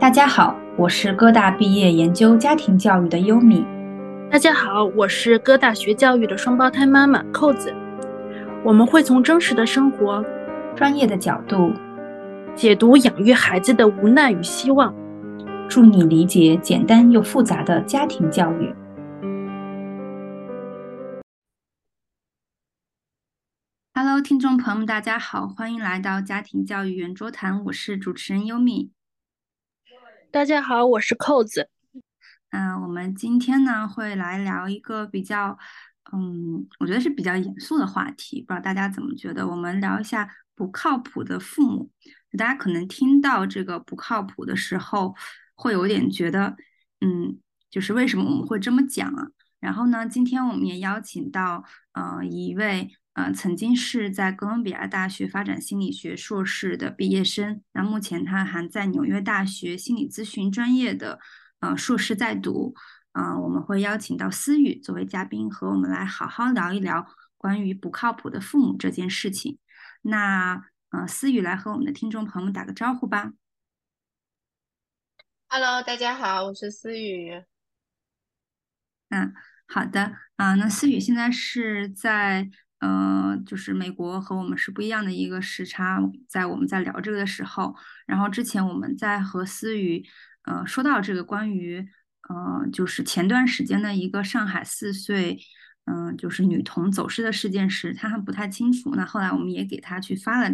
大家好，我是哥大毕业研究家庭教育的优米。大家好，我是哥大学教育的双胞胎妈妈扣子。我们会从真实的生活、专业的角度解读养育孩子的无奈与希望，助你理解简单又复杂的家庭教育。Hello，听众朋友们，大家好，欢迎来到家庭教育圆桌谈，我是主持人优米。大家好，我是扣子。嗯，我们今天呢会来聊一个比较。嗯，我觉得是比较严肃的话题，不知道大家怎么觉得？我们聊一下不靠谱的父母。大家可能听到这个不靠谱的时候，会有点觉得，嗯，就是为什么我们会这么讲啊？然后呢，今天我们也邀请到，呃，一位，呃，曾经是在哥伦比亚大学发展心理学硕士的毕业生，那目前他还在纽约大学心理咨询专业的，呃，硕士在读。嗯，我们会邀请到思雨作为嘉宾，和我们来好好聊一聊关于不靠谱的父母这件事情。那，呃，思雨来和我们的听众朋友们打个招呼吧。Hello，大家好，我是思雨。嗯，好的。啊，那思雨现在是在，呃，就是美国和我们是不一样的一个时差，在我们在聊这个的时候，然后之前我们在和思雨，呃，说到这个关于。呃，就是前段时间的一个上海四岁，嗯，就是女童走失的事件时，他还不太清楚。那后来我们也给他去发了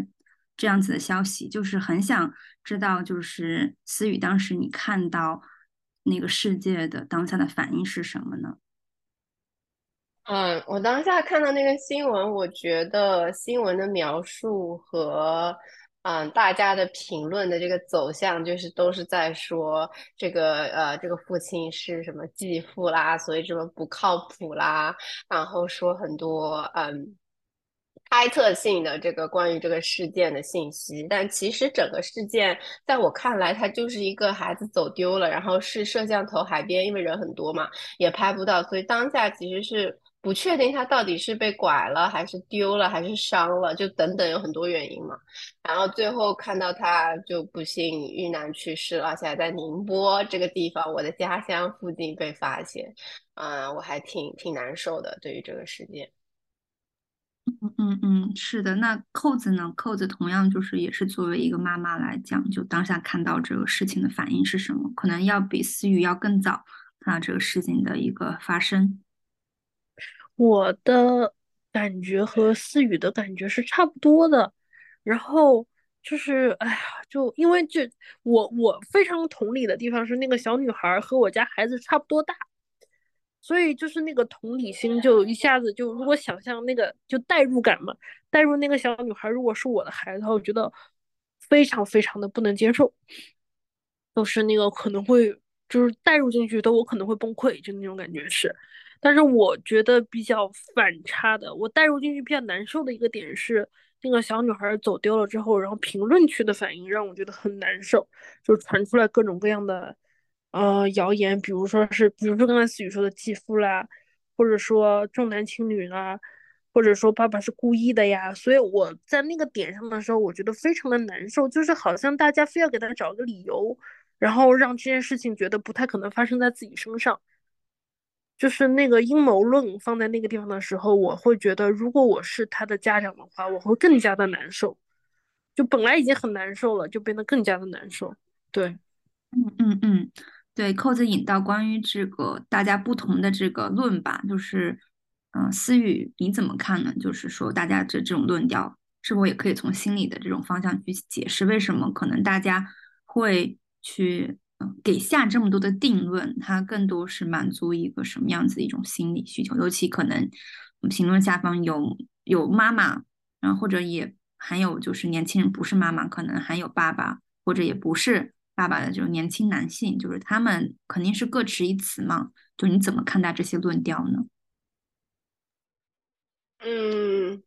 这样子的消息，就是很想知道，就是思雨当时你看到那个世界的当下的反应是什么呢？嗯，我当下看到那个新闻，我觉得新闻的描述和。嗯，大家的评论的这个走向就是都是在说这个呃，这个父亲是什么继父啦，所以这么不靠谱啦，然后说很多嗯猜测性的这个关于这个事件的信息，但其实整个事件在我看来，它就是一个孩子走丢了，然后是摄像头海边，因为人很多嘛，也拍不到，所以当下其实是。不确定他到底是被拐了，还是丢了，还是伤了，就等等有很多原因嘛。然后最后看到他就不幸遇难去世了，而且还在宁波这个地方，我的家乡附近被发现，嗯，我还挺挺难受的。对于这个事件，嗯嗯嗯，是的。那扣子呢？扣子同样就是也是作为一个妈妈来讲，就当下看到这个事情的反应是什么？可能要比思雨要更早看到这个事情的一个发生。我的感觉和思雨的感觉是差不多的，然后就是，哎呀，就因为这，我我非常同理的地方是那个小女孩和我家孩子差不多大，所以就是那个同理心就一下子就，如果想象那个就代入感嘛，代入那个小女孩如果是我的孩子，我觉得非常非常的不能接受，都是那个可能会就是代入进去都我可能会崩溃，就那种感觉是。但是我觉得比较反差的，我带入进去比较难受的一个点是，那个小女孩走丢了之后，然后评论区的反应让我觉得很难受，就传出来各种各样的，呃，谣言，比如说是，比如说刚才思雨说的继父啦，或者说重男轻女啦，或者说爸爸是故意的呀，所以我在那个点上的时候，我觉得非常的难受，就是好像大家非要给他找个理由，然后让这件事情觉得不太可能发生在自己身上。就是那个阴谋论放在那个地方的时候，我会觉得，如果我是他的家长的话，我会更加的难受。就本来已经很难受了，就变得更加的难受。对，嗯嗯嗯，对，扣子引到关于这个大家不同的这个论吧，就是，嗯，思雨你怎么看呢？就是说大家这这种论调，是否也可以从心理的这种方向去解释，为什么可能大家会去？给下这么多的定论，它更多是满足一个什么样子的一种心理需求？尤其可能评论下方有有妈妈，然后或者也还有就是年轻人不是妈妈，可能还有爸爸或者也不是爸爸的这种年轻男性，就是他们肯定是各持一词嘛。就你怎么看待这些论调呢？嗯。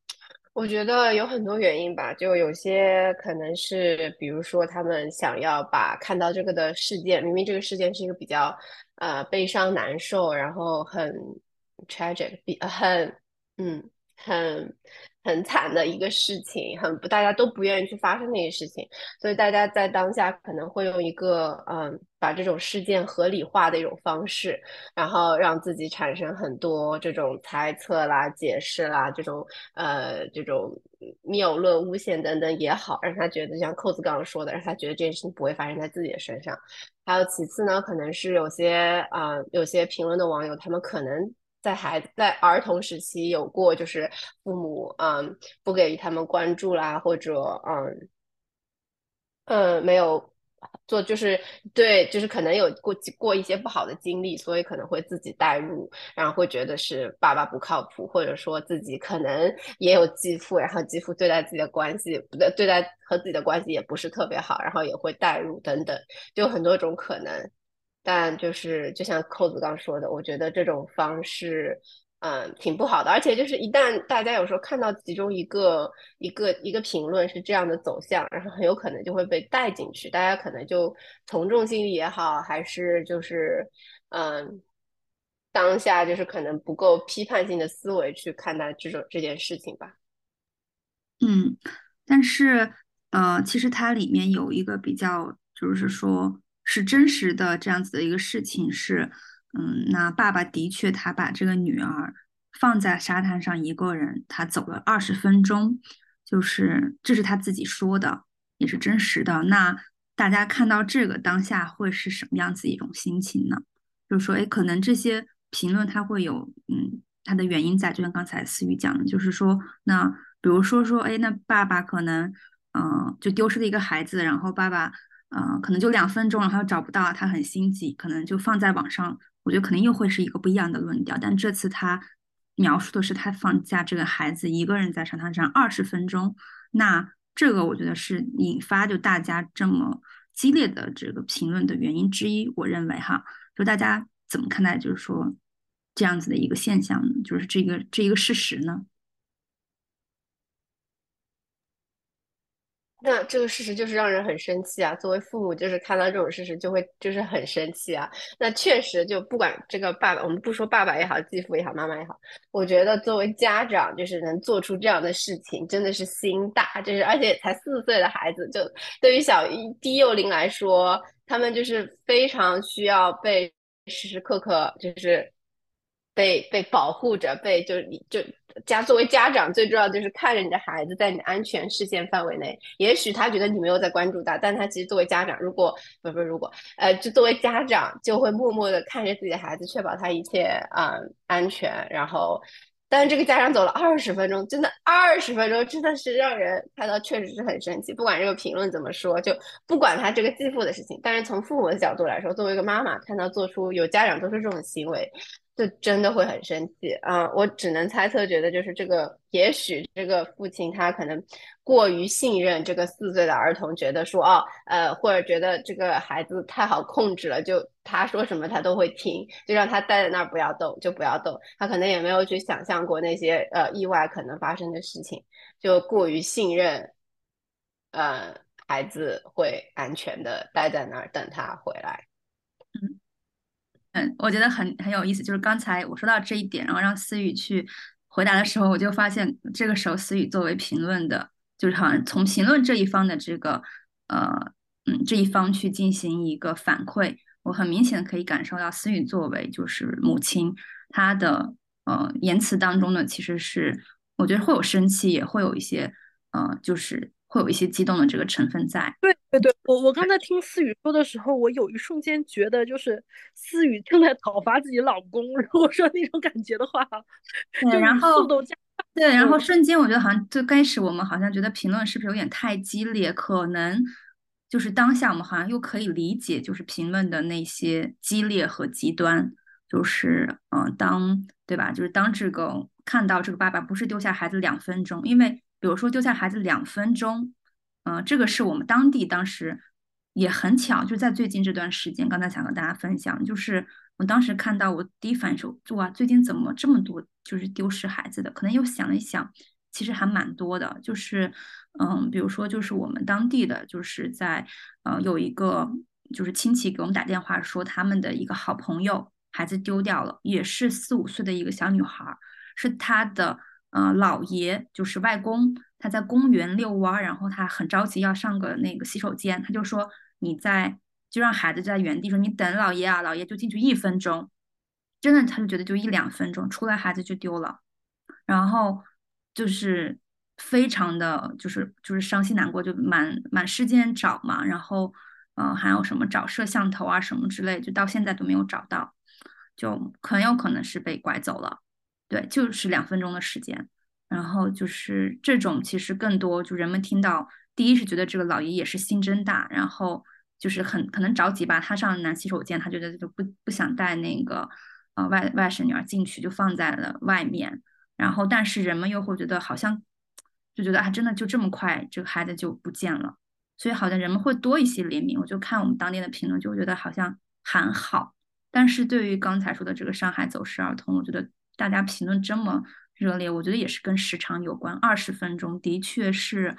我觉得有很多原因吧，就有些可能是，比如说他们想要把看到这个的事件，明明这个事件是一个比较呃悲伤难受，然后很 tragic，比很嗯很很惨的一个事情，很不大家都不愿意去发生那些事情，所以大家在当下可能会用一个嗯，把这种事件合理化的一种方式，然后让自己产生很多这种猜测啦、解释啦，这种呃这种谬论、诬陷等等也好，让他觉得像扣子刚刚说的，让他觉得这件事情不会发生在自己的身上。还有其次呢，可能是有些啊有些评论的网友，他们可能。在孩子在儿童时期有过，就是父母嗯不给予他们关注啦，或者嗯嗯没有做，就是对，就是可能有过过一些不好的经历，所以可能会自己代入，然后会觉得是爸爸不靠谱，或者说自己可能也有继父，然后继父对待自己的关系不对，对待和自己的关系也不是特别好，然后也会代入等等，就很多种可能。但就是就像扣子刚说的，我觉得这种方式，嗯，挺不好的。而且就是一旦大家有时候看到其中一个一个一个评论是这样的走向，然后很有可能就会被带进去，大家可能就从众心理也好，还是就是嗯，当下就是可能不够批判性的思维去看待这种这件事情吧。嗯，但是呃，其实它里面有一个比较，就是说。是真实的这样子的一个事情是，嗯，那爸爸的确他把这个女儿放在沙滩上一个人，他走了二十分钟，就是这是他自己说的，也是真实的。那大家看到这个当下会是什么样子一种心情呢？就是说，哎，可能这些评论它会有，嗯，它的原因在，就像刚才思雨讲的，就是说，那比如说说，哎，那爸爸可能，嗯，就丢失了一个孩子，然后爸爸。嗯，可能就两分钟，然后找不到，他很心急，可能就放在网上。我觉得可能又会是一个不一样的论调。但这次他描述的是他放假这个孩子一个人在沙滩上二十分钟，那这个我觉得是引发就大家这么激烈的这个评论的原因之一。我认为哈，就大家怎么看待就是说这样子的一个现象呢？就是这个这一个事实呢？那这个事实就是让人很生气啊！作为父母，就是看到这种事实就会就是很生气啊。那确实就不管这个爸爸，我们不说爸爸也好，继父也好，妈妈也好，我觉得作为家长，就是能做出这样的事情，真的是心大。就是而且才四岁的孩子，就对于小一低幼龄来说，他们就是非常需要被时时刻刻就是被被保护着，被就是你就。家作为家长，最重要就是看着你的孩子在你的安全视线范围内。也许他觉得你没有在关注他，但他其实作为家长，如果不不如果呃，就作为家长就会默默的看着自己的孩子，确保他一切啊安全。然后，但是这个家长走了二十分钟，真的二十分钟，真的是让人看到确实是很生气。不管这个评论怎么说，就不管他这个继父的事情，但是从父母的角度来说，作为一个妈妈，看到做出有家长做出这种行为。就真的会很生气啊！我只能猜测，觉得就是这个，也许这个父亲他可能过于信任这个四岁的儿童，觉得说哦，呃，或者觉得这个孩子太好控制了，就他说什么他都会听，就让他待在那儿不要动，就不要动。他可能也没有去想象过那些呃意外可能发生的事情，就过于信任，呃，孩子会安全的待在那儿等他回来。嗯。嗯，我觉得很很有意思，就是刚才我说到这一点，然后让思雨去回答的时候，我就发现这个时候思雨作为评论的，就是好像从评论这一方的这个呃嗯这一方去进行一个反馈，我很明显可以感受到思雨作为就是母亲，她的呃言辞当中呢，其实是我觉得会有生气，也会有一些呃就是。会有一些激动的这个成分在。对对对，我我刚才听思雨说的时候，我有一瞬间觉得就是思雨正在讨伐自己老公。如果说那种感觉的话，对，然后加对，然后瞬间我觉得好像最开始我们好像觉得评论是不是有点太激烈？可能就是当下我们好像又可以理解，就是评论的那些激烈和极端，就是嗯，当对吧？就是当这个看到这个爸爸不是丢下孩子两分钟，因为。比如说丢下孩子两分钟，嗯，这个是我们当地当时也很巧，就在最近这段时间，刚才想和大家分享，就是我当时看到我第一反应说，哇，最近怎么这么多就是丢失孩子的？可能又想了一想，其实还蛮多的，就是嗯，比如说就是我们当地的，就是在呃有一个就是亲戚给我们打电话说，他们的一个好朋友孩子丢掉了，也是四五岁的一个小女孩，是他的。呃，姥爷就是外公，他在公园遛弯，然后他很着急要上个那个洗手间，他就说你在，就让孩子在原地说你等姥爷啊，姥爷就进去一分钟，真的他就觉得就一两分钟，出来孩子就丢了，然后就是非常的就是就是伤心难过，就满满世界找嘛，然后嗯还有什么找摄像头啊什么之类，就到现在都没有找到，就很有可能是被拐走了。对，就是两分钟的时间，然后就是这种，其实更多就人们听到，第一是觉得这个老爷爷是心真大，然后就是很可能着急吧，他上男洗手间，他觉得就不不想带那个呃外外甥女儿进去，就放在了外面，然后但是人们又会觉得好像就觉得啊，真的就这么快，这个孩子就不见了，所以好像人们会多一些怜悯。我就看我们当地的评论，就觉得好像还好，但是对于刚才说的这个上海走失儿童，我觉得。大家评论这么热烈，我觉得也是跟时长有关。二十分钟的确是，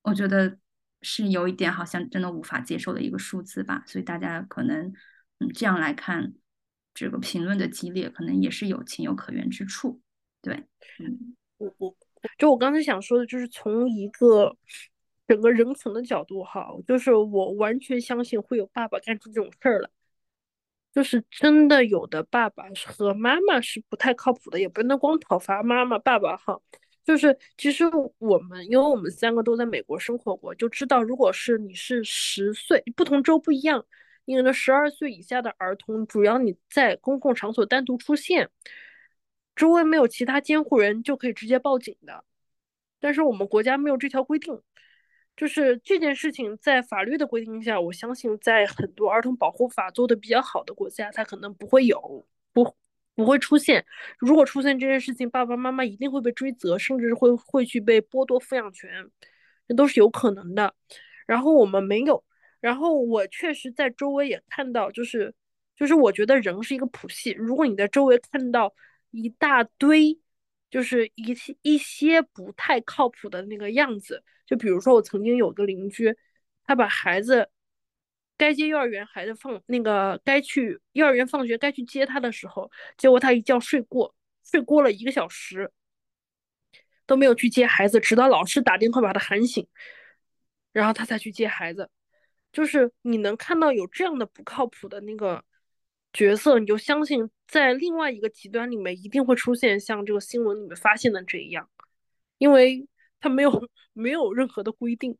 我觉得是有一点好像真的无法接受的一个数字吧。所以大家可能嗯这样来看，这个评论的激烈可能也是有情有可原之处。对，嗯，我我就我刚才想说的就是从一个整个人层的角度哈，就是我完全相信会有爸爸干出这种事儿来。就是真的，有的爸爸和妈妈是不太靠谱的，也不能光讨伐妈妈、爸爸哈。就是其实我们，因为我们三个都在美国生活过，就知道，如果是你是十岁，不同州不一样，你的十二岁以下的儿童，主要你在公共场所单独出现，周围没有其他监护人，就可以直接报警的。但是我们国家没有这条规定。就是这件事情，在法律的规定下，我相信在很多儿童保护法做的比较好的国家，它可能不会有，不不会出现。如果出现这件事情，爸爸妈妈一定会被追责，甚至会会去被剥夺抚养权，这都是有可能的。然后我们没有，然后我确实在周围也看到，就是就是我觉得人是一个谱系，如果你在周围看到一大堆，就是一些一些不太靠谱的那个样子。就比如说，我曾经有个邻居，他把孩子该接幼儿园孩子放那个该去幼儿园放学该去接他的时候，结果他一觉睡过，睡过了一个小时，都没有去接孩子，直到老师打电话把他喊醒，然后他才去接孩子。就是你能看到有这样的不靠谱的那个角色，你就相信在另外一个极端里面一定会出现像这个新闻里面发现的这样，因为。他没有没有任何的规定，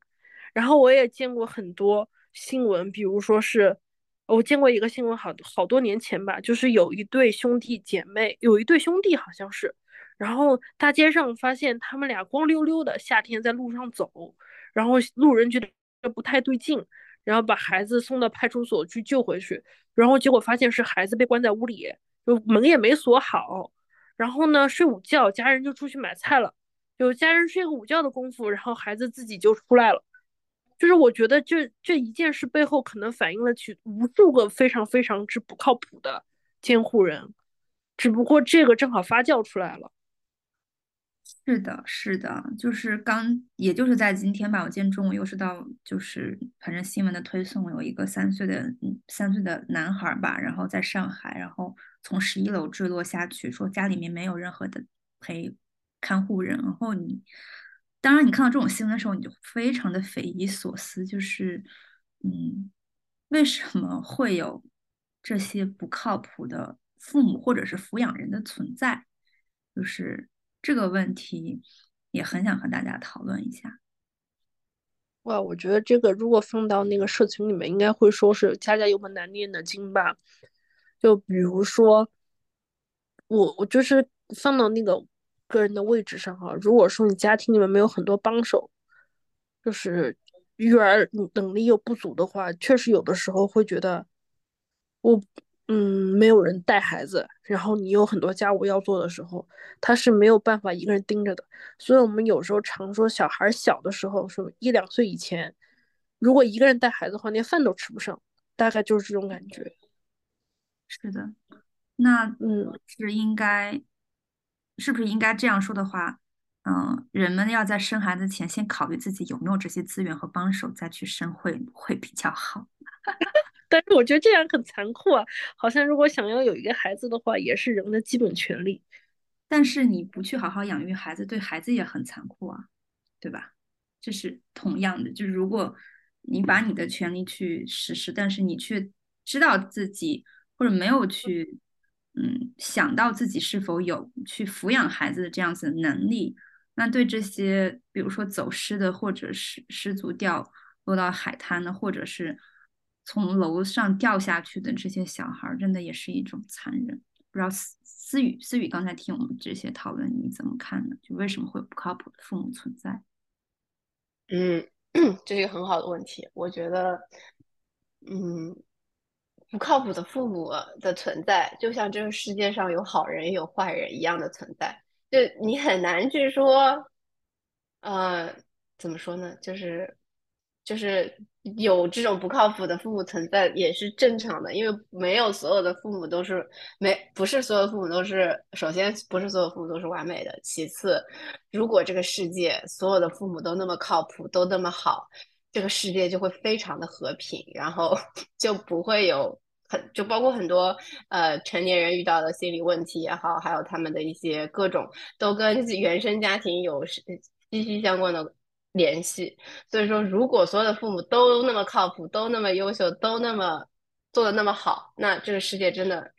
然后我也见过很多新闻，比如说是，我见过一个新闻，好好多年前吧，就是有一对兄弟姐妹，有一对兄弟好像是，然后大街上发现他们俩光溜溜的，夏天在路上走，然后路人觉得不太对劲，然后把孩子送到派出所去救回去，然后结果发现是孩子被关在屋里，就门也没锁好，然后呢睡午觉，家人就出去买菜了。有家人睡个午觉的功夫，然后孩子自己就出来了。就是我觉得这这一件事背后可能反映了去无数个非常非常之不靠谱的监护人，只不过这个正好发酵出来了。是的，是的，就是刚，也就是在今天吧，我今天中午又是到，就是反正新闻的推送，有一个三岁的三岁的男孩吧，然后在上海，然后从十一楼坠落下去，说家里面没有任何的陪。看护人，然后你，当然你看到这种新闻的时候，你就非常的匪夷所思，就是，嗯，为什么会有这些不靠谱的父母或者是抚养人的存在？就是这个问题，也很想和大家讨论一下。哇，我觉得这个如果放到那个社群里面，应该会说是家家有本难念的经吧。就比如说，我我就是放到那个。个人的位置上哈，如果说你家庭里面没有很多帮手，就是育儿能力又不足的话，确实有的时候会觉得我嗯没有人带孩子，然后你有很多家务要做的时候，他是没有办法一个人盯着的。所以我们有时候常说，小孩小的时候，说一两岁以前，如果一个人带孩子的话，连饭都吃不上，大概就是这种感觉。是的，那嗯是应该。是不是应该这样说的话？嗯，人们要在生孩子前先考虑自己有没有这些资源和帮手，再去生会会比较好。但是我觉得这样很残酷啊，好像如果想要有一个孩子的话，也是人的基本权利。但是你不去好好养育孩子，对孩子也很残酷啊，对吧？这是同样的，就是如果你把你的权利去实施，但是你却知道自己或者没有去，嗯，想到自己是否有去抚养孩子的这样子的能力，那对这些比如说走失的，或者是失足掉落到海滩的，或者是从楼上掉下去的这些小孩，真的也是一种残忍。不知道思思雨思雨刚才听我们这些讨论，你怎么看呢？就为什么会有不靠谱的父母存在？嗯，这是一个很好的问题。我觉得，嗯，不靠谱的父母的存在，就像这个世界上有好人也有坏人一样的存在。就你很难去说，呃，怎么说呢？就是。就是有这种不靠谱的父母存在也是正常的，因为没有所有的父母都是没，不是所有父母都是，首先不是所有父母都是完美的。其次，如果这个世界所有的父母都那么靠谱，都那么好，这个世界就会非常的和平，然后 就不会有很，就包括很多呃成年人遇到的心理问题也好，还有他们的一些各种都跟原生家庭有息息相关的。联系，所以说，如果所有的父母都那么靠谱，都那么优秀，都那么做的那么好，那这个世界真的，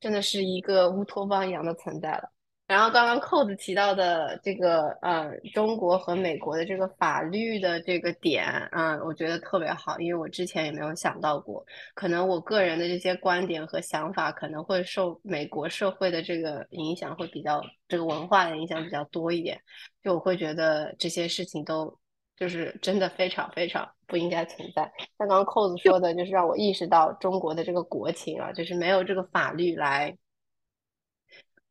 真的是一个乌托邦一样的存在了。然后刚刚扣子提到的这个，呃，中国和美国的这个法律的这个点，嗯，我觉得特别好，因为我之前也没有想到过，可能我个人的这些观点和想法可能会受美国社会的这个影响会比较，这个文化的影响比较多一点，就我会觉得这些事情都就是真的非常非常不应该存在。像刚刚扣子说的，就是让我意识到中国的这个国情啊，就是没有这个法律来。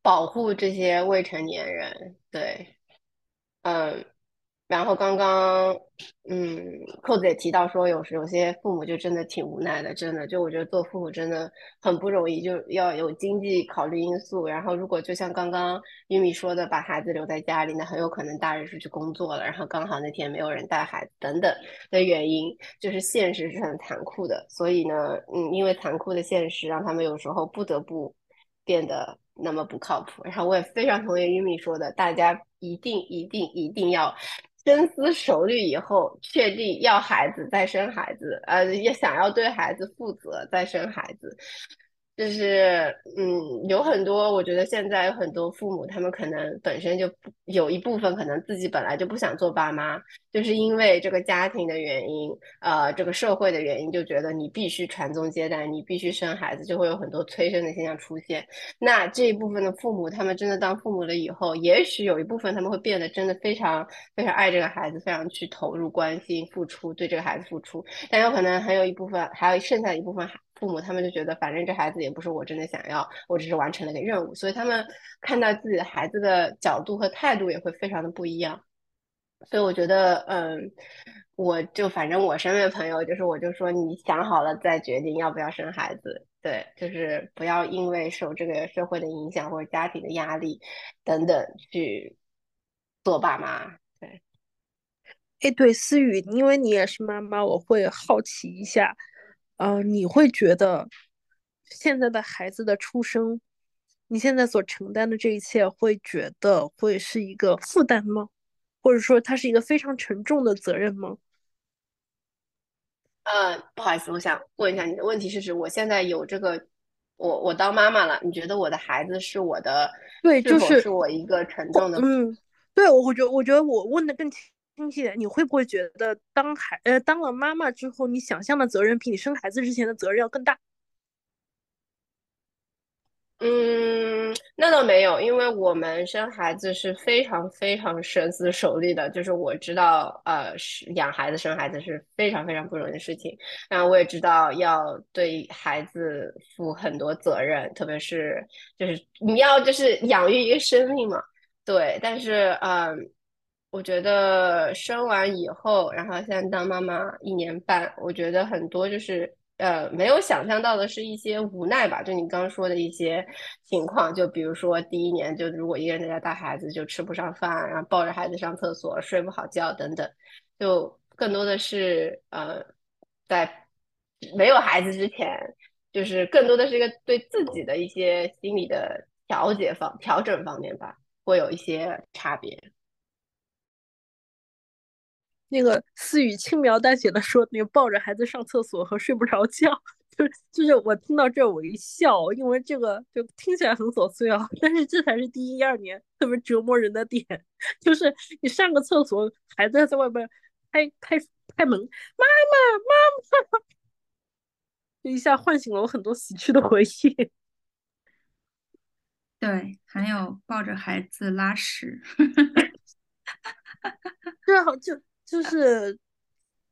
保护这些未成年人，对，嗯，然后刚刚，嗯，扣子也提到说，有时有些父母就真的挺无奈的，真的，就我觉得做父母真的很不容易，就要有经济考虑因素。然后如果就像刚刚玉米说的，把孩子留在家里，那很有可能大人出去工作了，然后刚好那天没有人带孩子等等的原因，就是现实是很残酷的。所以呢，嗯，因为残酷的现实，让他们有时候不得不变得。那么不靠谱，然后我也非常同意玉米说的，大家一定一定一定要深思熟虑以后，确定要孩子再生孩子，呃，也想要对孩子负责再生孩子。就是嗯，有很多，我觉得现在有很多父母，他们可能本身就有一部分可能自己本来就不想做爸妈，就是因为这个家庭的原因，呃，这个社会的原因，就觉得你必须传宗接代，你必须生孩子，就会有很多催生的现象出现。那这一部分的父母，他们真的当父母了以后，也许有一部分他们会变得真的非常非常爱这个孩子，非常去投入、关心、付出，对这个孩子付出，但有可能还有一部分，还有剩下一部分孩。父母他们就觉得，反正这孩子也不是我真的想要，我只是完成了个任务，所以他们看待自己的孩子的角度和态度也会非常的不一样。所以我觉得，嗯，我就反正我身边的朋友，就是我就说，你想好了再决定要不要生孩子，对，就是不要因为受这个社会的影响或者家庭的压力等等去做爸妈。对，哎，对，思雨，因为你也是妈妈，我会好奇一下。呃，你会觉得现在的孩子的出生，你现在所承担的这一切，会觉得会是一个负担吗？或者说，它是一个非常沉重的责任吗？呃，不好意思，我想问一下，你的问题是指我现在有这个，我我当妈妈了，你觉得我的孩子是我的，对，就是是我一个沉重的，嗯，对，我觉得我觉得我问的更清。亲戚，你会不会觉得当孩呃当了妈妈之后，你想象的责任比你生孩子之前的责任要更大？嗯，那倒没有，因为我们生孩子是非常非常深思熟虑的。就是我知道，呃，是养孩子、生孩子是非常非常不容易的事情。然后我也知道要对孩子负很多责任，特别是就是你要就是养育一个生命嘛。对，但是嗯。我觉得生完以后，然后现在当妈妈一年半，我觉得很多就是呃没有想象到的是一些无奈吧。就你刚说的一些情况，就比如说第一年，就如果一个人在家带孩子，就吃不上饭，然后抱着孩子上厕所，睡不好觉等等，就更多的是呃在没有孩子之前，就是更多的是一个对自己的一些心理的调节方调整方面吧，会有一些差别。那个思雨轻描淡写的说，那个抱着孩子上厕所和睡不着觉，就是就是我听到这我一笑，因为这个就听起来很琐碎啊，但是这才是第一二年特别折磨人的点，就是你上个厕所，孩子还在外边拍拍拍门，妈妈妈妈，就一下唤醒了我很多死去的回忆。对，还有抱着孩子拉屎，这好就。就 是，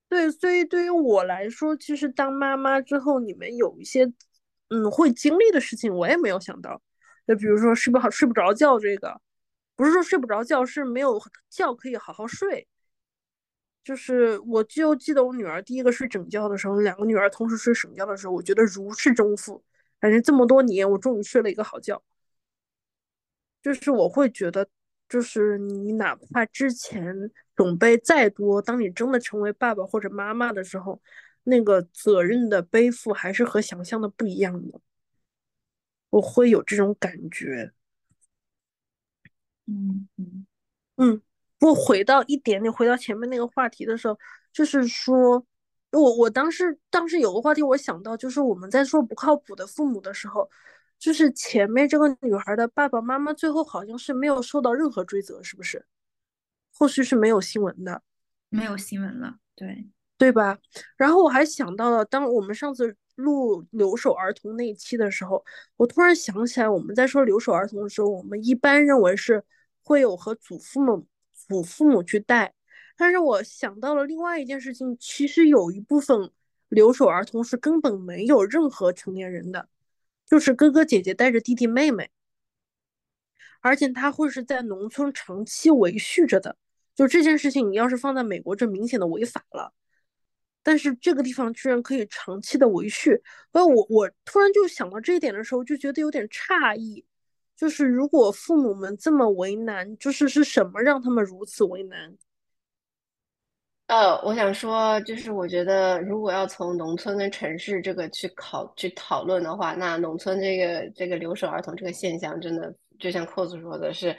对，所以对于我来说，其实当妈妈之后，你们有一些，嗯，会经历的事情，我也没有想到。就比如说睡不好、睡不着觉，这个不是说睡不着觉，是没有觉可以好好睡。就是我就记得我女儿第一个睡整觉的时候，两个女儿同时睡整觉的时候，我觉得如释重负，反正这么多年，我终于睡了一个好觉。就是我会觉得。就是你哪怕之前准备再多，当你真的成为爸爸或者妈妈的时候，那个责任的背负还是和想象的不一样的。我会有这种感觉。嗯嗯嗯。不过回到一点点，回到前面那个话题的时候，就是说，我我当时当时有个话题，我想到就是我们在说不靠谱的父母的时候。就是前面这个女孩的爸爸妈妈最后好像是没有受到任何追责，是不是？后续是没有新闻的，没有新闻了，对对吧？然后我还想到了，当我们上次录留守儿童那一期的时候，我突然想起来，我们在说留守儿童的时候，我们一般认为是会有和祖父母、祖父母去带，但是我想到了另外一件事情，其实有一部分留守儿童是根本没有任何成年人的。就是哥哥姐姐带着弟弟妹妹，而且他会是在农村长期维续着的。就这件事情，你要是放在美国，这明显的违法了。但是这个地方居然可以长期的维续，所以我我突然就想到这一点的时候，就觉得有点诧异。就是如果父母们这么为难，就是是什么让他们如此为难？呃，我想说，就是我觉得，如果要从农村跟城市这个去考去讨论的话，那农村这个这个留守儿童这个现象，真的就像扣子说的，是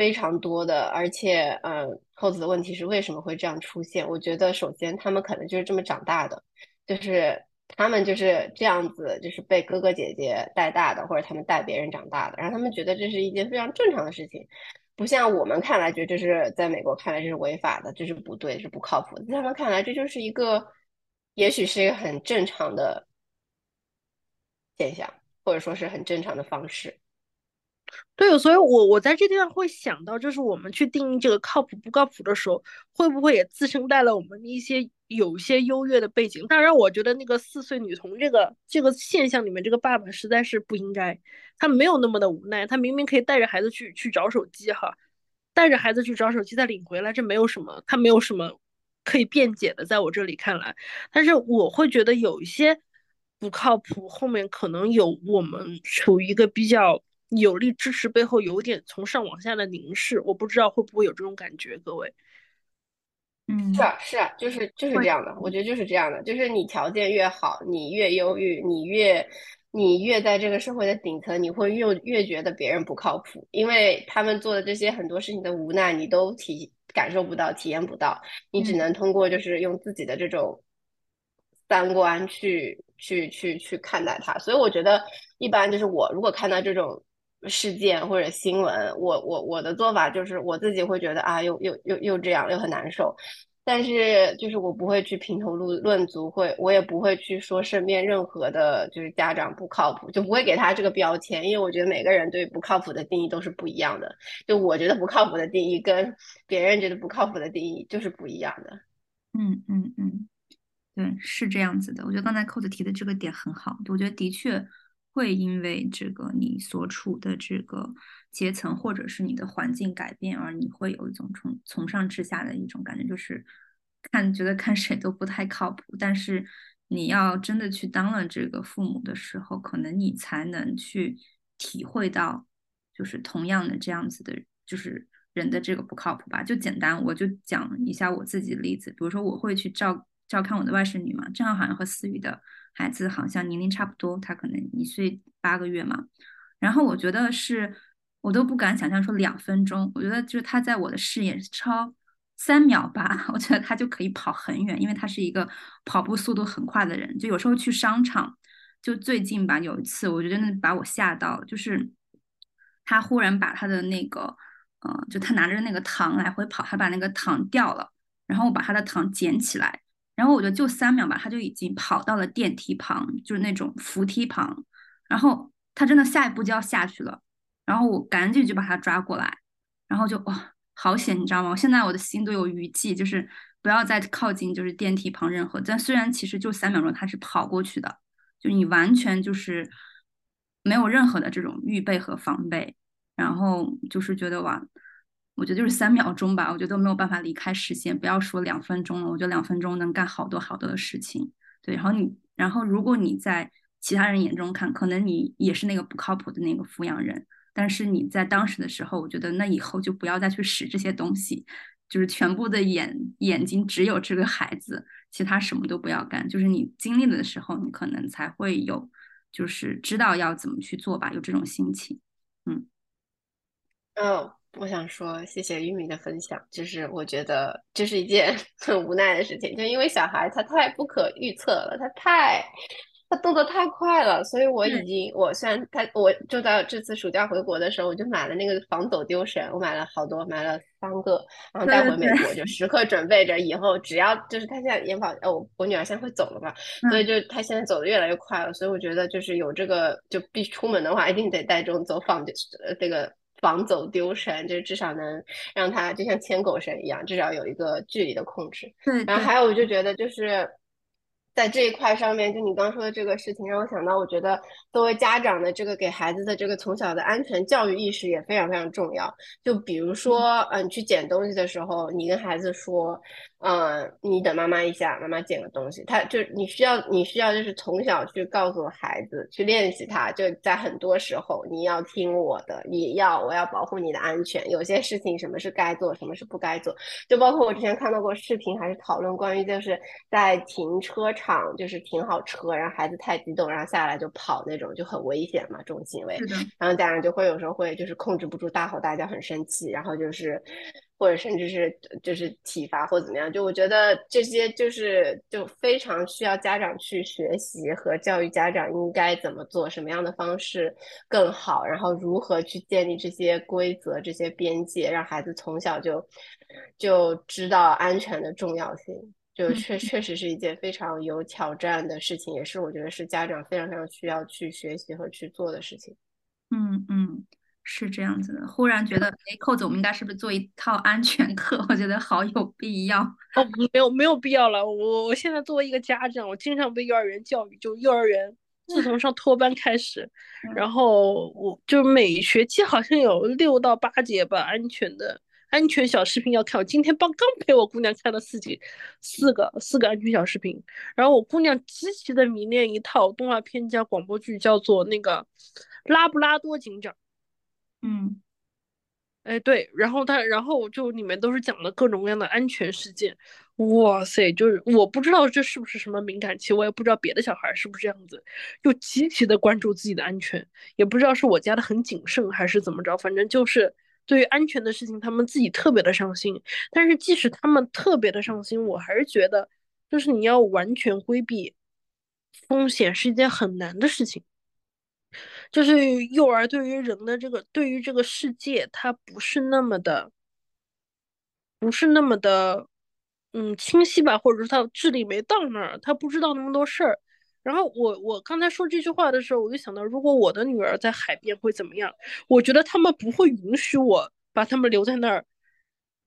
非常多的。而且，嗯，扣子的问题是为什么会这样出现？我觉得，首先他们可能就是这么长大的，就是他们就是这样子，就是被哥哥姐姐带大的，或者他们带别人长大的，然后他们觉得这是一件非常正常的事情。不像我们看来，觉得这是在美国看来这是违法的，这是不对，是不靠谱的。在他们看来，这就是一个，也许是一个很正常的现象，或者说是很正常的方式。对，所以我我在这地方会想到，就是我们去定义这个靠谱不靠谱的时候，会不会也自身带了我们一些有些优越的背景？当然，我觉得那个四岁女童这个这个现象里面，这个爸爸实在是不应该，他没有那么的无奈，他明明可以带着孩子去去找手机哈，带着孩子去找手机再领回来，这没有什么，他没有什么可以辩解的，在我这里看来，但是我会觉得有一些不靠谱，后面可能有我们处于一个比较。有力支持背后有点从上往下的凝视，我不知道会不会有这种感觉，各位。嗯，是啊，是啊，就是就是这样的，我觉得就是这样的，就是你条件越好，你越忧郁，你越你越在这个社会的顶层，你会越越觉得别人不靠谱，因为他们做的这些很多事情的无奈，你都体感受不到，体验不到，你只能通过就是用自己的这种三观去去去去看待它，所以我觉得一般就是我如果看到这种。事件或者新闻，我我我的做法就是我自己会觉得啊，又又又又这样，又很难受。但是就是我不会去评头论论足，会我也不会去说身边任何的就是家长不靠谱，就不会给他这个标签，因为我觉得每个人对不靠谱的定义都是不一样的。就我觉得不靠谱的定义跟别人觉得不靠谱的定义就是不一样的。嗯嗯嗯，对，是这样子的。我觉得刚才扣子提的这个点很好，我觉得的确。会因为这个你所处的这个阶层，或者是你的环境改变，而你会有一种从从上至下的一种感觉，就是看觉得看谁都不太靠谱。但是你要真的去当了这个父母的时候，可能你才能去体会到，就是同样的这样子的，就是人的这个不靠谱吧。就简单，我就讲一下我自己的例子，比如说我会去照照看我的外甥女嘛，正好好像和思雨的。孩子好像年龄差不多，他可能一岁八个月嘛。然后我觉得是，我都不敢想象说两分钟，我觉得就是他在我的视野超三秒吧，我觉得他就可以跑很远，因为他是一个跑步速度很快的人。就有时候去商场，就最近吧，有一次我觉得那把我吓到了，就是他忽然把他的那个，呃，就他拿着那个糖来回跑，他把那个糖掉了，然后我把他的糖捡起来，然后我觉得就三秒吧，他就已经跑到了电梯旁，就是那种扶梯旁，然后。他真的下一步就要下去了，然后我赶紧就把他抓过来，然后就哇，好险，你知道吗？我现在我的心都有余悸，就是不要再靠近，就是电梯旁任何。但虽然其实就三秒钟，他是跑过去的，就你完全就是没有任何的这种预备和防备，然后就是觉得哇，我觉得就是三秒钟吧，我觉得都没有办法离开视线，不要说两分钟了，我觉得两分钟能干好多好多的事情。对，然后你，然后如果你在。其他人眼中看，可能你也是那个不靠谱的那个抚养人，但是你在当时的时候，我觉得那以后就不要再去使这些东西，就是全部的眼眼睛只有这个孩子，其他什么都不要干。就是你经历了的时候，你可能才会有，就是知道要怎么去做吧，有这种心情。嗯，嗯，我想说谢谢玉米的分享，就是我觉得这是一件 很无奈的事情，就因为小孩他太不可预测了，他太。他动作太快了，所以我已经，我虽然他，我就在这次暑假回国的时候，我就买了那个防走丢绳，我买了好多，买了三个，然后带回美国，就 时刻准备着，以后只要就是他现在眼跑，哦，我女儿现在会走了嘛，所以就他现在走的越来越快了，所以我觉得就是有这个，就必出门的话，一定得带这种走防呃这个防走丢绳，就是至少能让他就像牵狗绳一样，至少有一个距离的控制。对，然后还有我就觉得就是。在这一块上面，就你刚说的这个事情，让我想到，我觉得作为家长的这个给孩子的这个从小的安全教育意识也非常非常重要。就比如说，嗯，去捡东西的时候，你跟孩子说。嗯，你等妈妈一下，妈妈捡个东西。他就你需要，你需要就是从小去告诉孩子，去练习他。就在很多时候，你要听我的，你要我要保护你的安全。有些事情什么是该做，什么是不该做。就包括我之前看到过视频，还是讨论关于就是在停车场，就是停好车，然后孩子太激动，然后下来就跑那种，就很危险嘛，这种行为。然后家长就会有时候会就是控制不住大吼大叫，很生气，然后就是。或者甚至是就是体罚或怎么样，就我觉得这些就是就非常需要家长去学习和教育家长应该怎么做，什么样的方式更好，然后如何去建立这些规则、这些边界，让孩子从小就就知道安全的重要性，就确确实是一件非常有挑战的事情，也是我觉得是家长非常非常需要去学习和去做的事情。嗯嗯。是这样子的，忽然觉得，哎，寇总，我们应该是不是做一套安全课？我觉得好有必要。哦，没有没有必要了。我我现在作为一个家长，我经常被幼儿园教育，就幼儿园自从上托班开始，然后我就每学期好像有六到八节吧，安全的安全小视频要看。我今天帮刚陪我姑娘看了四集，四个四个安全小视频。然后我姑娘极其的迷恋一套动画片加广播剧，叫做那个拉布拉多警长。嗯，哎对，然后他，然后就里面都是讲的各种各样的安全事件，哇塞，就是我不知道这是不是什么敏感期，我也不知道别的小孩是不是这样子，就极其的关注自己的安全，也不知道是我家的很谨慎还是怎么着，反正就是对于安全的事情，他们自己特别的上心。但是即使他们特别的上心，我还是觉得，就是你要完全规避风险是一件很难的事情。就是幼儿对于人的这个，对于这个世界，他不是那么的，不是那么的，嗯，清晰吧，或者说他智力没到那儿，他不知道那么多事儿。然后我我刚才说这句话的时候，我就想到，如果我的女儿在海边会怎么样？我觉得他们不会允许我把他们留在那儿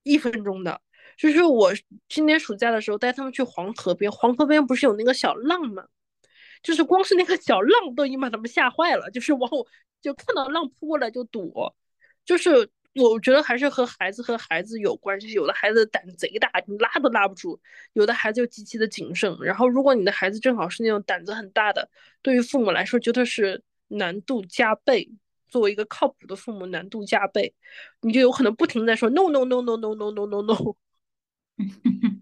一分钟的。就是我今年暑假的时候带他们去黄河边，黄河边不是有那个小浪吗？就是光是那个小浪都已经把他们吓坏了，就是往我就看到浪扑过来就躲，就是我觉得还是和孩子和孩子有关系，有的孩子胆子贼大，你拉都拉不住；有的孩子又极其的谨慎。然后如果你的孩子正好是那种胆子很大的，对于父母来说觉得是难度加倍。作为一个靠谱的父母，难度加倍，你就有可能不停在说 no no no no no no no no no。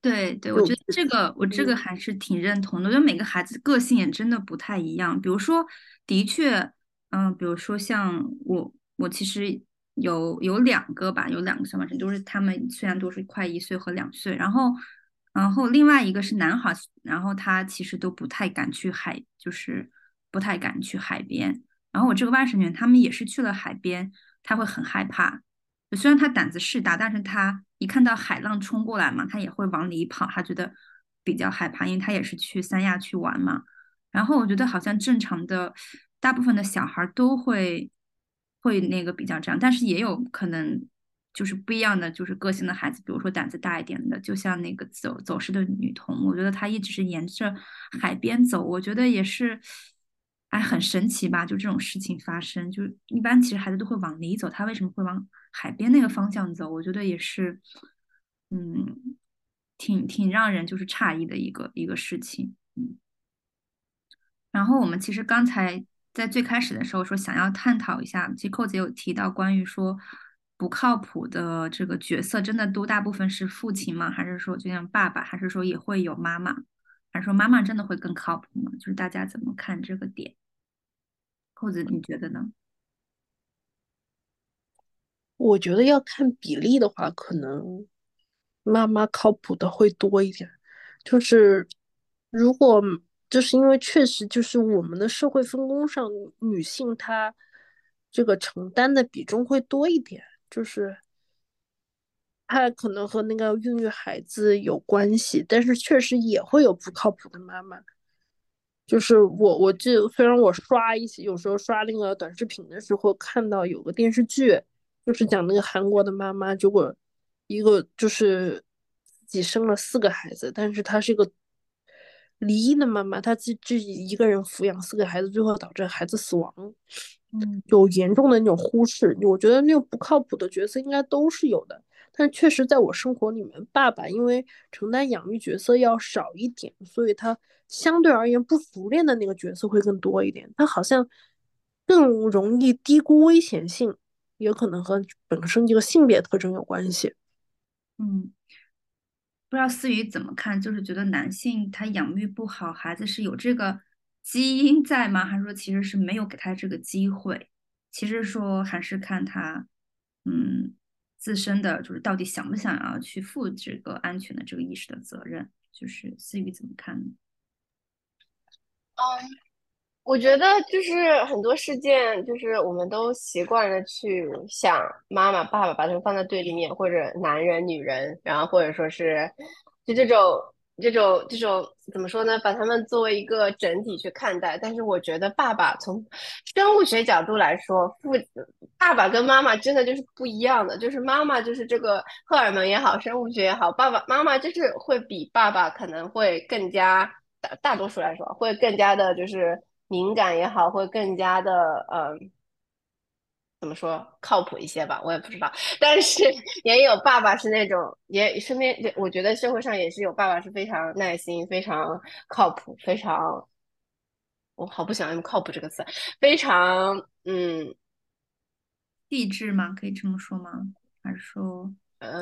对对，我觉得这个我这个还是挺认同的。我觉得每个孩子个性也真的不太一样。比如说，的确，嗯，比如说像我，我其实有有两个吧，有两个小外甥，都是他们虽然都是快一岁和两岁，然后，然后另外一个是男孩，然后他其实都不太敢去海，就是不太敢去海边。然后我这个外甥女，他们也是去了海边，他会很害怕。虽然他胆子是大，但是他一看到海浪冲过来嘛，他也会往里跑，他觉得比较害怕，因为他也是去三亚去玩嘛。然后我觉得好像正常的大部分的小孩都会会那个比较这样，但是也有可能就是不一样的就是个性的孩子，比如说胆子大一点的，就像那个走走失的女童，我觉得她一直是沿着海边走，我觉得也是。哎，很神奇吧？就这种事情发生，就一般其实孩子都会往里走，他为什么会往海边那个方向走？我觉得也是，嗯，挺挺让人就是诧异的一个一个事情。嗯，然后我们其实刚才在最开始的时候说想要探讨一下，其实扣子有提到关于说不靠谱的这个角色，真的都大部分是父亲吗？还是说就像爸爸？还是说也会有妈妈？还说妈妈真的会更靠谱吗？就是大家怎么看这个点？扣子，你觉得呢？我觉得要看比例的话，可能妈妈靠谱的会多一点。就是如果就是因为确实就是我们的社会分工上，女性她这个承担的比重会多一点，就是她可能和那个孕育孩子有关系，但是确实也会有不靠谱的妈妈。就是我，我记得虽然我刷一些，有时候刷那个短视频的时候，看到有个电视剧，就是讲那个韩国的妈妈，结果一个就是自己生了四个孩子，但是她是一个离异的妈妈，她自自己一个人抚养四个孩子，最后导致孩子死亡，嗯，有严重的那种忽视。我觉得那种不靠谱的角色应该都是有的，但确实在我生活里面，爸爸因为承担养育角色要少一点，所以他。相对而言，不熟练的那个角色会更多一点，他好像更容易低估危险性，也可能和本身这个性别特征有关系。嗯，不知道思雨怎么看？就是觉得男性他养育不好孩子是有这个基因在吗？还是说其实是没有给他这个机会？其实说还是看他，嗯，自身的就是到底想不想要去负这个安全的这个意识的责任？就是思雨怎么看呢？嗯，我觉得就是很多事件，就是我们都习惯了去想妈妈、爸爸，把他们放在对立面，或者男人、女人，然后或者说是就这种、这种、这种怎么说呢？把他们作为一个整体去看待。但是我觉得爸爸从生物学角度来说，父爸爸跟妈妈真的就是不一样的。就是妈妈就是这个荷尔蒙也好，生物学也好，爸爸妈妈就是会比爸爸可能会更加。大大多数来说，会更加的，就是敏感也好，会更加的，嗯，怎么说，靠谱一些吧，我也不知道。但是 也有爸爸是那种，也身边，我觉得社会上也是有爸爸是非常耐心、非常靠谱、非常，我好不喜欢用“靠谱”这个词，非常，嗯，励志吗？可以这么说吗？还是说，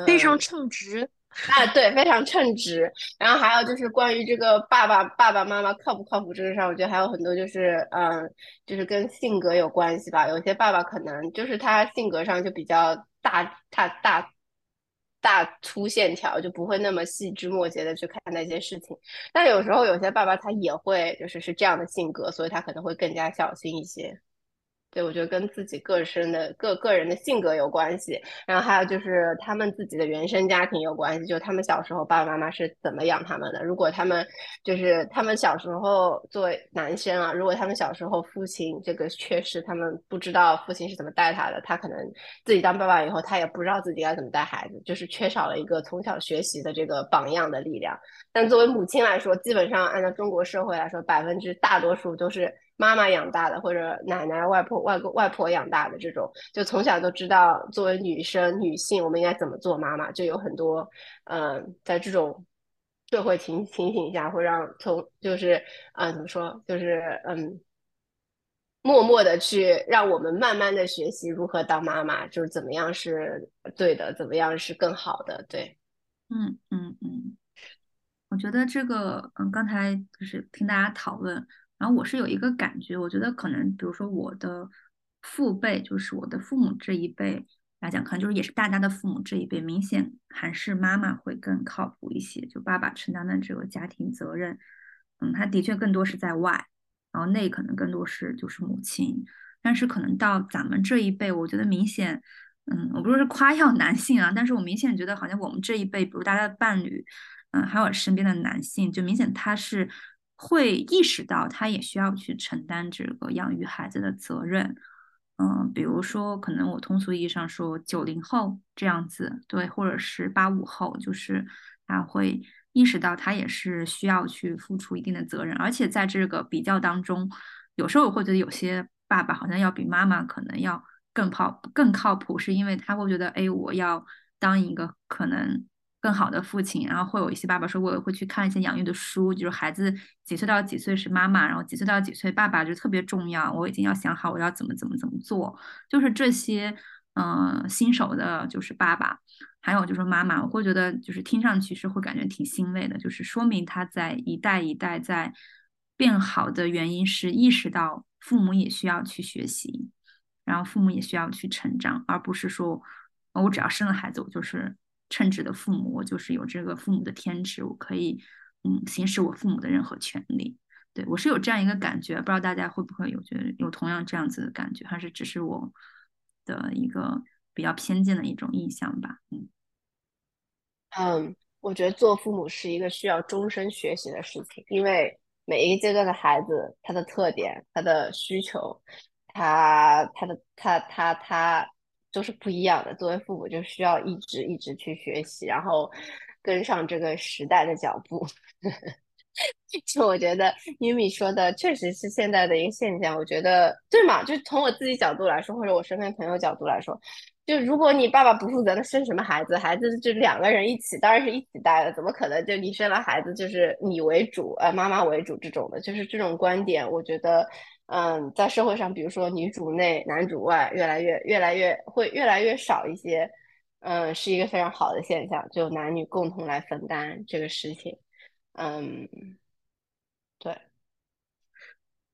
非常称职？啊，对，非常称职。然后还有就是关于这个爸爸、爸爸妈妈靠不靠谱这个上，我觉得还有很多就是，嗯，就是跟性格有关系吧。有些爸爸可能就是他性格上就比较大、大、大、大粗线条，就不会那么细枝末节的去看待一些事情。但有时候有些爸爸他也会就是是这样的性格，所以他可能会更加小心一些。对，我觉得跟自己个身的个个人的性格有关系，然后还有就是他们自己的原生家庭有关系，就他们小时候爸爸妈妈是怎么养他们的。如果他们就是他们小时候作为男生啊，如果他们小时候父亲这个缺失，他们不知道父亲是怎么带他的，他可能自己当爸爸以后，他也不知道自己该怎么带孩子，就是缺少了一个从小学习的这个榜样的力量。但作为母亲来说，基本上按照中国社会来说，百分之大多数都是。妈妈养大的，或者奶奶、外婆、外公、外婆养大的这种，就从小都知道作为女生、女性，我们应该怎么做妈妈，就有很多，嗯，在这种社会情情形下，会让从就是，嗯，怎么说，就是嗯，默默的去让我们慢慢的学习如何当妈妈，就是怎么样是对的，怎么样是更好的，对，嗯嗯嗯，我觉得这个，嗯，刚才就是听大家讨论。然后我是有一个感觉，我觉得可能比如说我的父辈，就是我的父母这一辈来讲，可能就是也是大家的父母这一辈，明显还是妈妈会更靠谱一些，就爸爸承担的这个家庭责任，嗯，他的确更多是在外，然后内可能更多是就是母亲。但是可能到咱们这一辈，我觉得明显，嗯，我不是夸耀男性啊，但是我明显觉得好像我们这一辈，比如大家的伴侣，嗯，还有身边的男性，就明显他是会意识到他也需要去承担这个养育孩子的责任，嗯，比如说可能我通俗意义上说九零后这样子，对，或者是八五后，就是他会意识到他也是需要去付出一定的责任，而且在这个比较当中，有时候我会觉得有些。爸爸好像要比妈妈可能要更靠更靠谱，是因为他会觉得，哎，我要当一个可能更好的父亲。然后会有一些爸爸说，我也会去看一些养育的书，就是孩子几岁到几岁是妈妈，然后几岁到几岁爸爸就特别重要。我已经要想好我要怎么怎么怎么做。就是这些，嗯，新手的，就是爸爸，还有就是妈妈，我会觉得就是听上去是会感觉挺欣慰的，就是说明他在一代一代在变好的原因是意识到。父母也需要去学习，然后父母也需要去成长，而不是说，我只要生了孩子，我就是称职的父母，我就是有这个父母的天职，我可以，嗯，行使我父母的任何权利。对我是有这样一个感觉，不知道大家会不会有觉得有同样这样子的感觉，还是只是我的一个比较偏见的一种印象吧？嗯，嗯，我觉得做父母是一个需要终身学习的事情，因为。每一个阶段的孩子，他的特点、他的需求，他、他的、他、他、他都是不一样的。作为父母，就需要一直一直去学习，然后跟上这个时代的脚步。就我觉得，玉米说的确实是现在的一个现象。我觉得对嘛？就从我自己角度来说，或者我身边朋友角度来说。就如果你爸爸不负责，那生什么孩子？孩子就两个人一起，当然是一起带的，怎么可能就你生了孩子就是你为主，呃，妈妈为主这种的？就是这种观点，我觉得，嗯，在社会上，比如说女主内男主外，越来越越来越会越来越少一些，嗯，是一个非常好的现象，就男女共同来分担这个事情，嗯，对。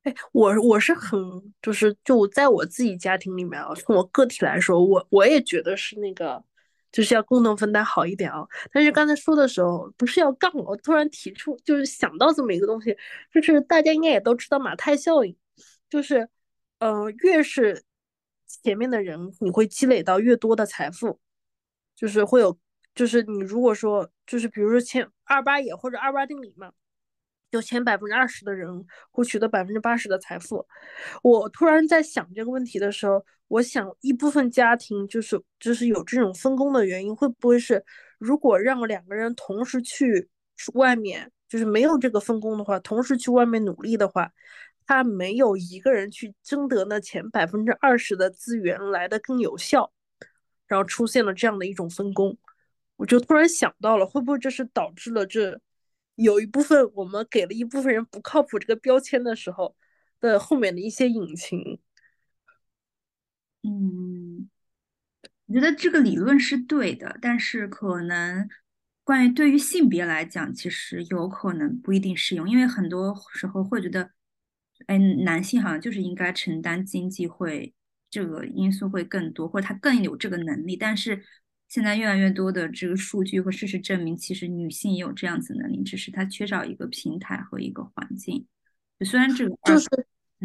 哎，我我是很就是就在我自己家庭里面啊，从我个体来说，我我也觉得是那个就是要共同分担好一点啊。但是刚才说的时候不是要杠我，突然提出就是想到这么一个东西，就是大家应该也都知道马太效应，就是呃越是前面的人，你会积累到越多的财富，就是会有就是你如果说就是比如说前二八也或者二八定理嘛。有前百分之二十的人会取得百分之八十的财富。我突然在想这个问题的时候，我想一部分家庭就是就是有这种分工的原因，会不会是如果让两个人同时去外面，就是没有这个分工的话，同时去外面努力的话，他没有一个人去争得那前百分之二十的资源来的更有效，然后出现了这样的一种分工，我就突然想到了，会不会这是导致了这？有一部分我们给了一部分人不靠谱这个标签的时候的后面的一些隐情，嗯，我觉得这个理论是对的，但是可能关于对于性别来讲，其实有可能不一定适用，因为很多时候会觉得，哎，男性好像就是应该承担经济会这个因素会更多，或者他更有这个能力，但是。现在越来越多的这个数据和事实证明，其实女性也有这样子能力，只是她缺少一个平台和一个环境。虽然这个就是，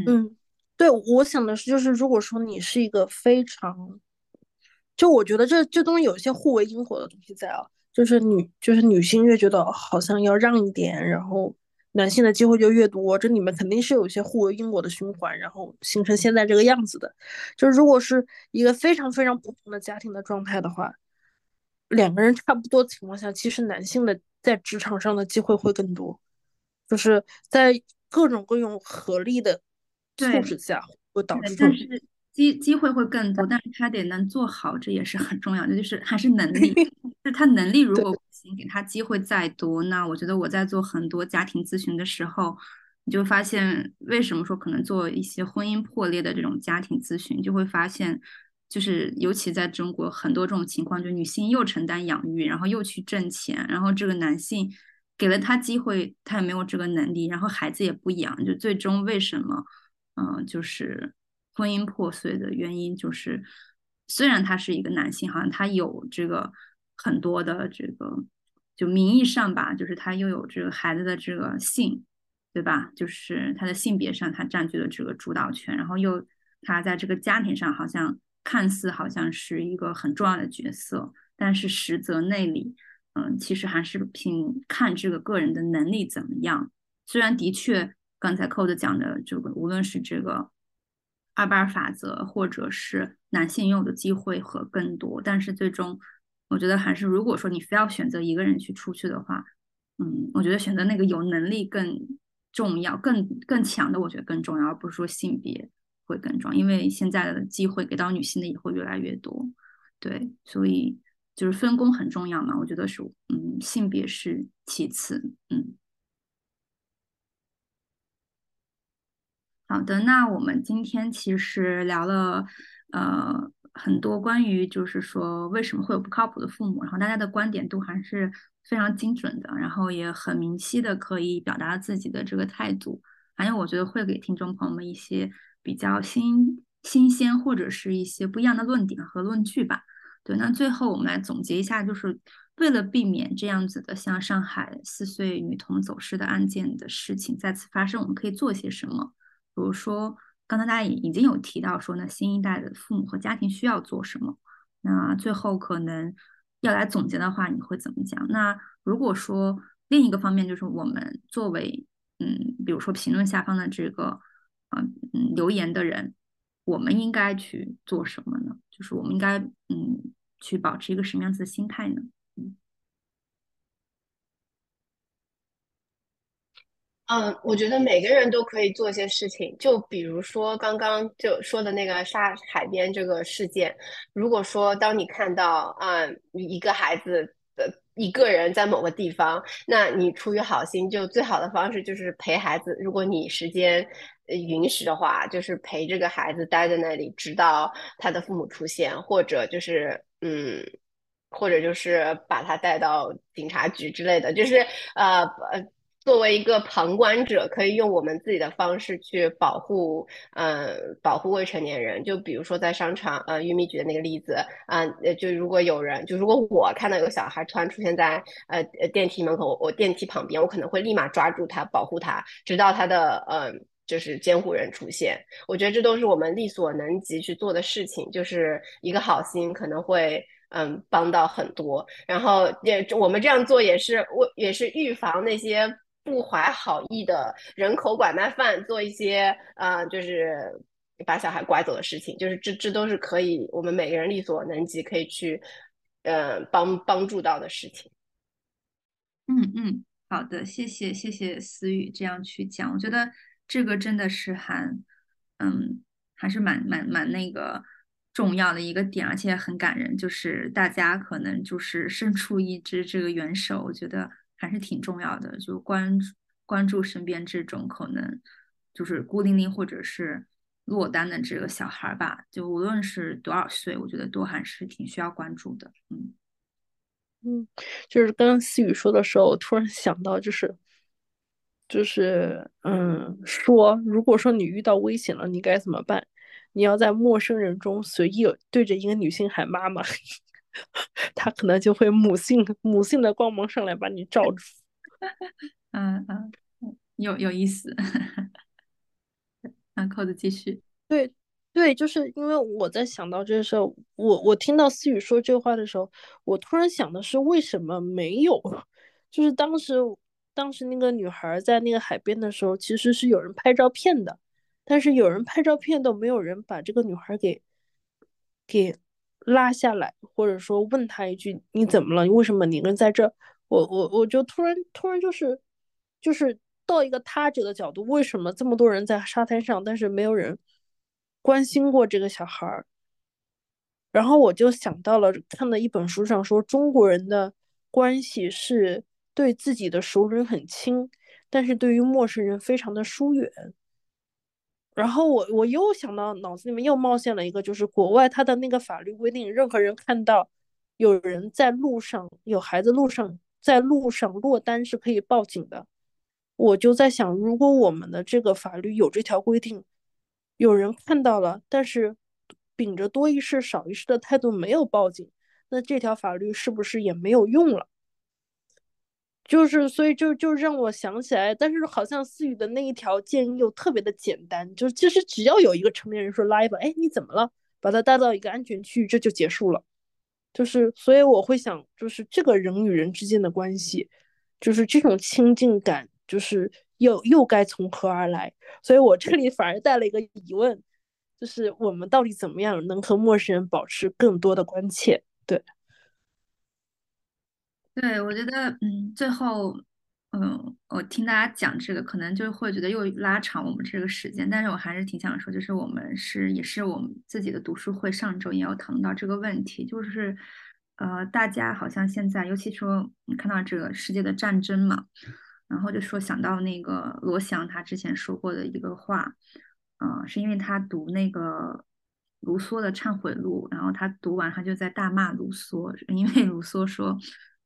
嗯，对，我想的是，就是如果说你是一个非常，就我觉得这这东西有一些互为因果的东西在啊，就是女就是女性越觉得好像要让一点，然后男性的机会就越多，这里面肯定是有一些互为因果的循环，然后形成现在这个样子的。就是如果是一个非常非常普通的家庭的状态的话。两个人差不多情况下，其实男性的在职场上的机会会更多，就是在各种各种合力的促使下，会导致。但是机机会会更多，但是他得能做好，这也是很重要的，就是还是能力。就他能力如果不行，给他机会再多，那我觉得我在做很多家庭咨询的时候，你就发现为什么说可能做一些婚姻破裂的这种家庭咨询，就会发现。就是尤其在中国，很多这种情况，就女性又承担养育，然后又去挣钱，然后这个男性给了他机会，他也没有这个能力，然后孩子也不养，就最终为什么，嗯，就是婚姻破碎的原因就是，虽然他是一个男性，好像他有这个很多的这个，就名义上吧，就是他又有这个孩子的这个性，对吧？就是他的性别上他占据了这个主导权，然后又他在这个家庭上好像看似好像是一个很重要的角色。但是实则内里，嗯，其实还是凭看这个个人的能力怎么样。虽然的确，刚才扣子讲的这个，无论是这个二八法则，或者是男性拥有的机会和更多，但是最终，我觉得还是，如果说你非要选择一个人去出去的话，嗯，我觉得选择那个有能力更重要，更更强的，我觉得更重要，而不是说性别会更重要，因为现在的机会给到女性的也会越来越多，对，所以。就是分工很重要嘛，我觉得是，嗯，性别是其次，嗯。好的，那我们今天其实聊了，呃，很多关于就是说为什么会有不靠谱的父母，然后大家的观点都还是非常精准的，然后也很明晰的可以表达自己的这个态度，还有我觉得会给听众朋友们一些比较新新鲜或者是一些不一样的论点和论据吧。对，那最后我们来总结一下，就是为了避免这样子的像上海四岁女童走失的案件的事情再次发生，我们可以做些什么？比如说，刚才大家也已经有提到说，那新一代的父母和家庭需要做什么？那最后可能要来总结的话，你会怎么讲？那如果说另一个方面就是我们作为嗯，比如说评论下方的这个嗯嗯留言的人，我们应该去做什么呢？就是我们应该嗯。去保持一个什么样子的心态呢？嗯，嗯我觉得每个人都可以做一些事情，就比如说刚刚就说的那个沙海边这个事件。如果说当你看到啊一个孩子的一个人在某个地方，那你出于好心，就最好的方式就是陪孩子。如果你时间允许的话，就是陪这个孩子待在那里，直到他的父母出现，或者就是。嗯，或者就是把他带到警察局之类的，就是呃呃，作为一个旁观者，可以用我们自己的方式去保护，呃，保护未成年人。就比如说在商场，呃，玉米举的那个例子，啊，就如果有人，就如果我看到有小孩突然出现在呃电梯门口，我电梯旁边，我可能会立马抓住他，保护他，直到他的嗯。就是监护人出现，我觉得这都是我们力所能及去做的事情。就是一个好心可能会嗯帮到很多，然后也我们这样做也是为也是预防那些不怀好意的人口拐卖犯做一些啊就是把小孩拐走的事情。就是这这都是可以我们每个人力所能及可以去呃帮帮助到的事情。嗯嗯，好的，谢谢谢谢思雨这样去讲，我觉得。这个真的是还，嗯，还是蛮蛮蛮那个重要的一个点，而且很感人。就是大家可能就是伸出一只这个援手，我觉得还是挺重要的。就关注关注身边这种可能就是孤零零或者是落单的这个小孩吧。就无论是多少岁，我觉得都还是挺需要关注的。嗯嗯，就是刚刚思雨说的时候，我突然想到就是。就是嗯，说如果说你遇到危险了，你该怎么办？你要在陌生人中随意对着一个女性喊妈妈，她可能就会母性母性的光芒上来把你罩住。嗯嗯，有有意思。那扣子继续。对对，就是因为我在想到这个时候，我我听到思雨说这话的时候，我突然想的是为什么没有？就是当时。当时那个女孩在那个海边的时候，其实是有人拍照片的，但是有人拍照片都没有人把这个女孩给给拉下来，或者说问他一句你怎么了？你为什么你人在这？我我我就突然突然就是就是到一个他者的角度，为什么这么多人在沙滩上，但是没有人关心过这个小孩儿？然后我就想到了看到一本书上说，中国人的关系是。对自己的熟人很亲，但是对于陌生人非常的疏远。然后我我又想到脑子里面又冒现了一个，就是国外他的那个法律规定，任何人看到有人在路上有孩子路上在路上落单是可以报警的。我就在想，如果我们的这个法律有这条规定，有人看到了，但是秉着多一事少一事的态度没有报警，那这条法律是不是也没有用了？就是，所以就就让我想起来，但是好像思雨的那一条建议又特别的简单，就其实只要有一个成年人说拉一把，哎，你怎么了？把他带到一个安全区域，这就结束了。就是，所以我会想，就是这个人与人之间的关系，就是这种亲近感，就是又又该从何而来？所以我这里反而带了一个疑问，就是我们到底怎么样能和陌生人保持更多的关切？对。对，我觉得，嗯，最后，嗯，我听大家讲这个，可能就会觉得又拉长我们这个时间，但是我还是挺想说，就是我们是，也是我们自己的读书会上周也有讨论到这个问题，就是，呃，大家好像现在，尤其说你看到这个世界的战争嘛，然后就说想到那个罗翔他之前说过的一个话，嗯，是因为他读那个卢梭的《忏悔录》，然后他读完他就在大骂卢梭，因为卢梭说。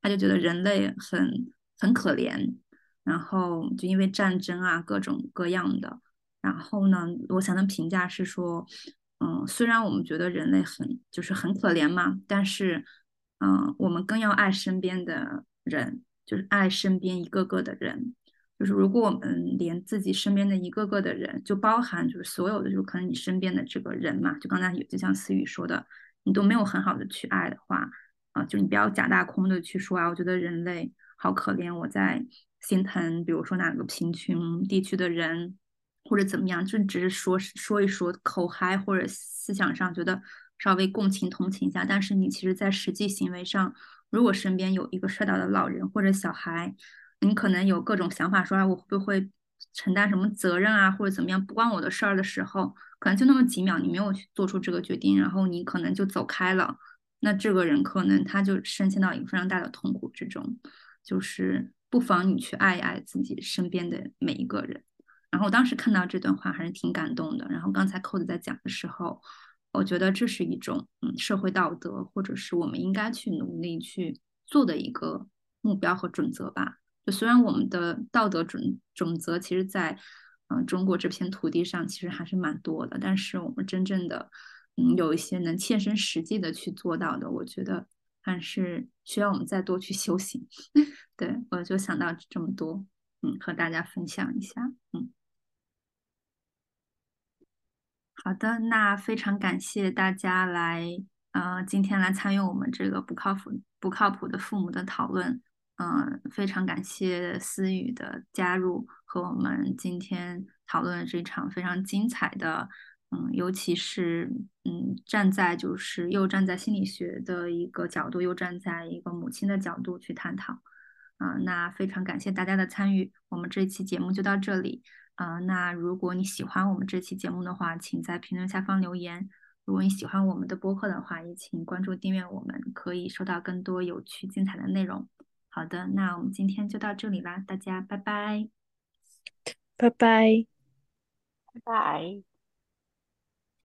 他就觉得人类很很可怜，然后就因为战争啊各种各样的，然后呢，罗翔的评价是说，嗯，虽然我们觉得人类很就是很可怜嘛，但是，嗯，我们更要爱身边的人，就是爱身边一个个的人，就是如果我们连自己身边的一个个的人，就包含就是所有的，就可能你身边的这个人嘛，就刚才有就像思雨说的，你都没有很好的去爱的话。啊，就你不要假大空的去说啊，我觉得人类好可怜，我在心疼，比如说哪个贫穷地区的人，或者怎么样，就只是说说一说口嗨，或者思想上觉得稍微共情同情一下，但是你其实在实际行为上，如果身边有一个摔倒的老人或者小孩，你可能有各种想法，说啊我会不会承担什么责任啊，或者怎么样，不关我的事儿的时候，可能就那么几秒，你没有去做出这个决定，然后你可能就走开了。那这个人可能他就深陷到一个非常大的痛苦之中，就是不妨你去爱一爱自己身边的每一个人。然后我当时看到这段话还是挺感动的。然后刚才扣子在讲的时候，我觉得这是一种嗯社会道德，或者是我们应该去努力去做的一个目标和准则吧。就虽然我们的道德准准则其实，在嗯中国这片土地上其实还是蛮多的，但是我们真正的。嗯，有一些能切身实际的去做到的，我觉得还是需要我们再多去修行。对我就想到这么多，嗯，和大家分享一下。嗯，好的，那非常感谢大家来，呃，今天来参与我们这个不靠谱不靠谱的父母的讨论。嗯，非常感谢思雨的加入和我们今天讨论这场非常精彩的。嗯，尤其是嗯，站在就是又站在心理学的一个角度，又站在一个母亲的角度去探讨。啊，那非常感谢大家的参与，我们这期节目就到这里。啊，那如果你喜欢我们这期节目的话，请在评论下方留言。如果你喜欢我们的播客的话，也请关注订阅，我们可以收到更多有趣精彩的内容。好的，那我们今天就到这里啦，大家拜拜，拜拜，拜拜。